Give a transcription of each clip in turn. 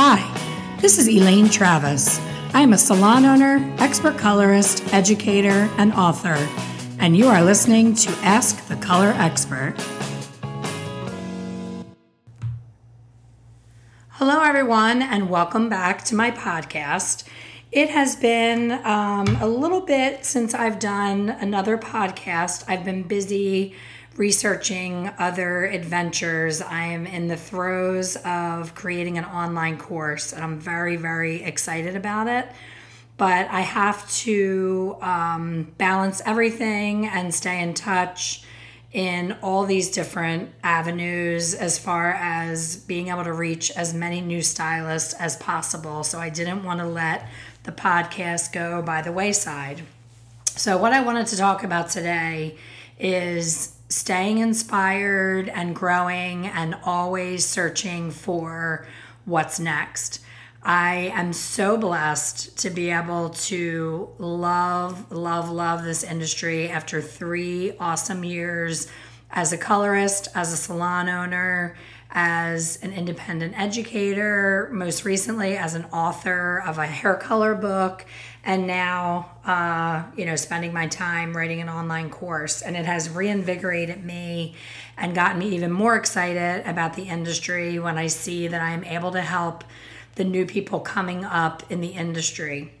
Hi, this is Elaine Travis. I am a salon owner, expert colorist, educator, and author, and you are listening to Ask the Color Expert. Hello, everyone, and welcome back to my podcast. It has been um, a little bit since I've done another podcast. I've been busy researching other adventures. I am in the throes of creating an online course, and I'm very, very excited about it. But I have to um, balance everything and stay in touch in all these different avenues as far as being able to reach as many new stylists as possible. So I didn't want to let the podcast go by the wayside. So, what I wanted to talk about today is staying inspired and growing and always searching for what's next. I am so blessed to be able to love, love, love this industry after three awesome years as a colorist, as a salon owner, as an independent educator, most recently as an author of a hair color book, and now, uh, you know, spending my time writing an online course. And it has reinvigorated me and gotten me even more excited about the industry when I see that I am able to help the new people coming up in the industry.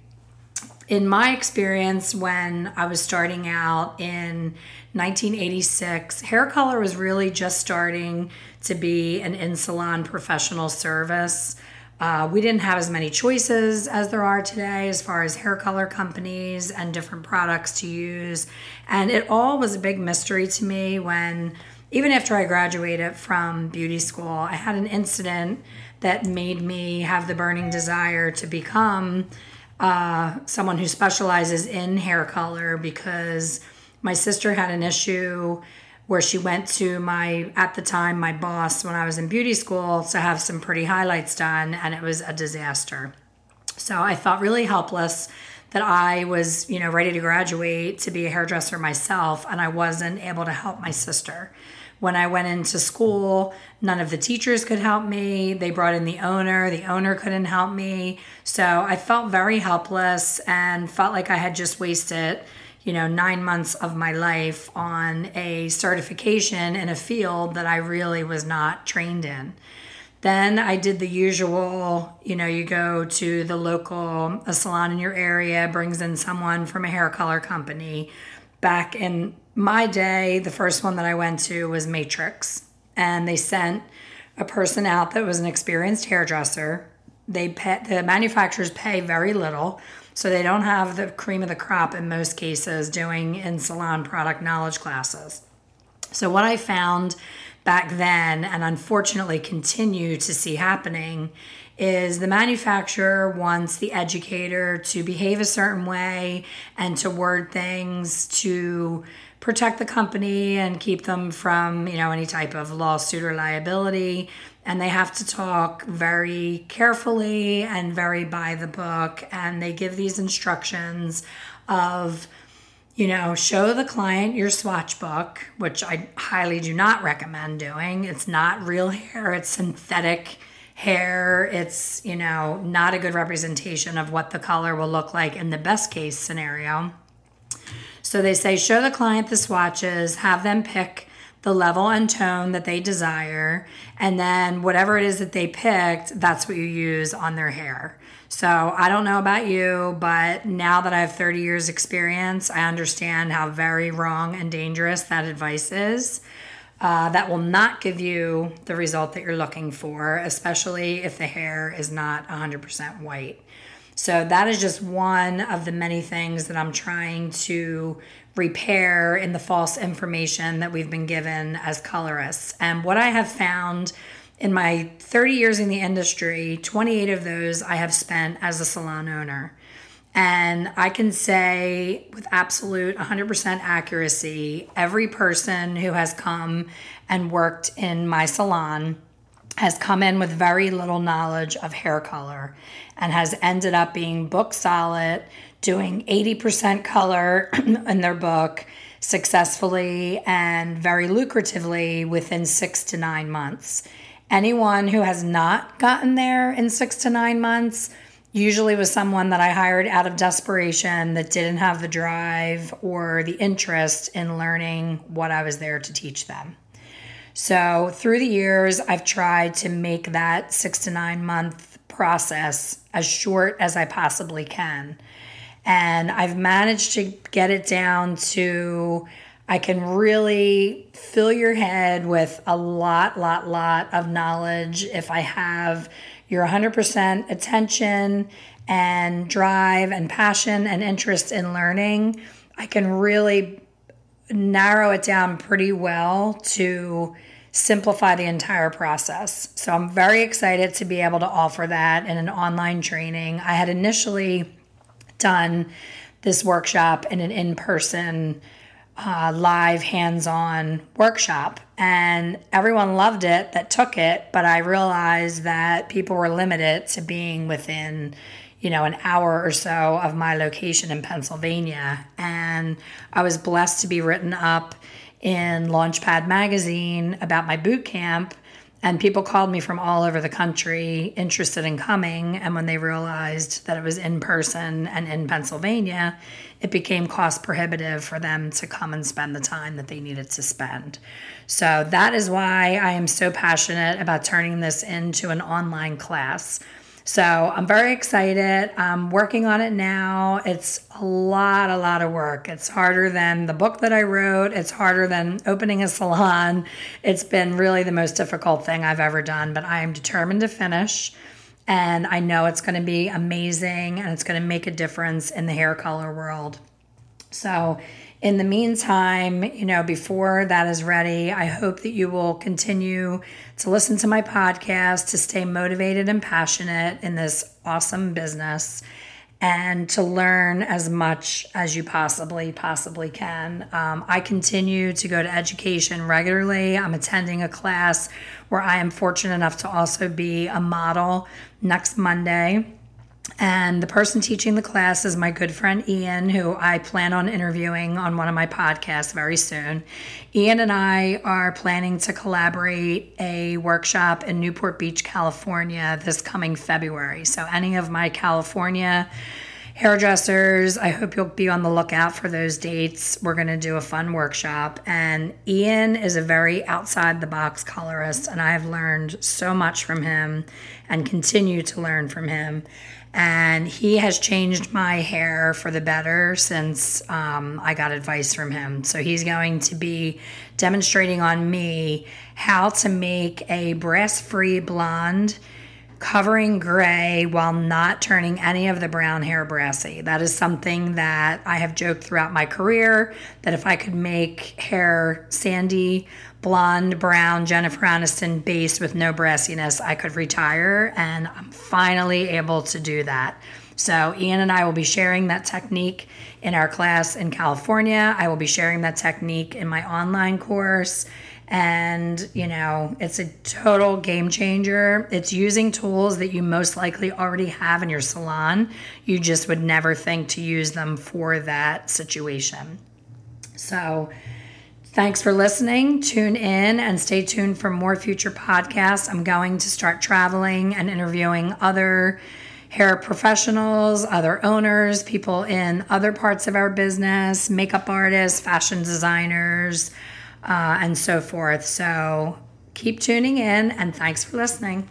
In my experience, when I was starting out in 1986, hair color was really just starting to be an in salon professional service. Uh, we didn't have as many choices as there are today as far as hair color companies and different products to use. And it all was a big mystery to me when, even after I graduated from beauty school, I had an incident that made me have the burning desire to become uh, someone who specializes in hair color because my sister had an issue where she went to my at the time my boss when I was in beauty school to have some pretty highlights done and it was a disaster. So I felt really helpless that I was, you know, ready to graduate to be a hairdresser myself and I wasn't able to help my sister. When I went into school, none of the teachers could help me. They brought in the owner, the owner couldn't help me. So I felt very helpless and felt like I had just wasted you know, nine months of my life on a certification in a field that I really was not trained in. Then I did the usual, you know, you go to the local a salon in your area, brings in someone from a hair color company. Back in my day, the first one that I went to was Matrix, and they sent a person out that was an experienced hairdresser. They pay, the manufacturers pay very little so they don't have the cream of the crop in most cases doing in salon product knowledge classes. So, what I found back then, and unfortunately continue to see happening, is the manufacturer wants the educator to behave a certain way and to word things to protect the company and keep them from, you know, any type of lawsuit or liability. And they have to talk very carefully and very by the book. And they give these instructions of you know show the client your swatch book which i highly do not recommend doing. It's not real hair it's synthetic hair. It's you know not a good representation of what the color will look like in the best case scenario. So they say show the client the swatches have them pick the level and tone that they desire, and then whatever it is that they picked, that's what you use on their hair. So I don't know about you, but now that I have 30 years experience, I understand how very wrong and dangerous that advice is. Uh, that will not give you the result that you're looking for, especially if the hair is not 100% white. So, that is just one of the many things that I'm trying to repair in the false information that we've been given as colorists. And what I have found in my 30 years in the industry, 28 of those I have spent as a salon owner. And I can say with absolute 100% accuracy, every person who has come and worked in my salon has come in with very little knowledge of hair color and has ended up being book solid doing 80% color in their book successfully and very lucratively within six to nine months. Anyone who has not gotten there in six to nine months usually was someone that I hired out of desperation that didn't have the drive or the interest in learning what I was there to teach them. So, through the years, I've tried to make that six to nine month process as short as I possibly can. And I've managed to get it down to I can really fill your head with a lot, lot, lot of knowledge if I have your 100% attention and drive and passion and interest in learning. I can really narrow it down pretty well to simplify the entire process. So I'm very excited to be able to offer that in an online training. I had initially done this workshop in an in person uh, live hands-on workshop and everyone loved it that took it but i realized that people were limited to being within you know an hour or so of my location in pennsylvania. And i was blessed to be written up in launchpad magazine about my boot camp and people called me from all over the country interested in coming. And when they realized that it was in person and in Pennsylvania, it became cost prohibitive for them to come and spend the time that they needed to spend. So that is why I am so passionate about turning this into an online class. So I'm very excited. I'm working on it now. It's a lot, a lot of work. It's harder than the book that I wrote, it's harder than opening a salon. It's been really the most difficult thing I've ever done, but I am determined to finish. And I know it's going to be amazing and it's going to make a difference in the hair color world. So in the meantime, you know, before that is ready, I hope that you will continue to listen to my podcast, to stay motivated and passionate in this awesome business, and to learn as much as you possibly, possibly can. Um, I continue to go to education regularly. I'm attending a class where I am fortunate enough to also be a model next Monday and the person teaching the class is my good friend Ian, who I plan on interviewing on one of my podcasts very soon. Ian and I are planning to collaborate a workshop in Newport Beach, California this coming February. So, any of my California hairdressers, I hope you'll be on the lookout for those dates. We're going to do a fun workshop. And Ian is a very outside the box colorist, and I've learned so much from him and continue to learn from him and he has changed my hair for the better since um, I got advice from him. So he's going to be demonstrating on me how to make a brass free blonde covering gray while not turning any of the brown hair brassy. That is something that I have joked throughout my career that if I could make hair sandy, blonde, brown, Jennifer Aniston base with no brassiness, I could retire. And I'm finally able to do that. So, Ian and I will be sharing that technique in our class in California. I will be sharing that technique in my online course. And you know it's a total game changer. It's using tools that you most likely already have in your salon. You just would never think to use them for that situation. So thanks for listening. Tune in and stay tuned for more future podcasts. I'm going to start traveling and interviewing other hair professionals, other owners, people in other parts of our business, makeup artists, fashion designers, uh, and so forth. So keep tuning in and thanks for listening.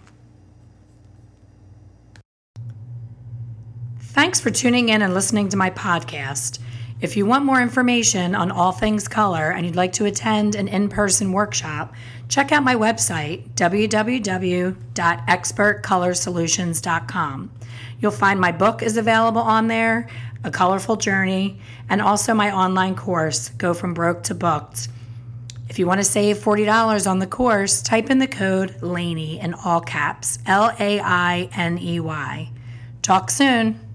Thanks for tuning in and listening to my podcast. If you want more information on all things color and you'd like to attend an in person workshop, check out my website, www.expertcolorsolutions.com. You'll find my book is available on there, A Colorful Journey, and also my online course, Go From Broke to Booked if you want to save $40 on the course, type in the code LAINEY in all caps L A I N E Y. Talk soon.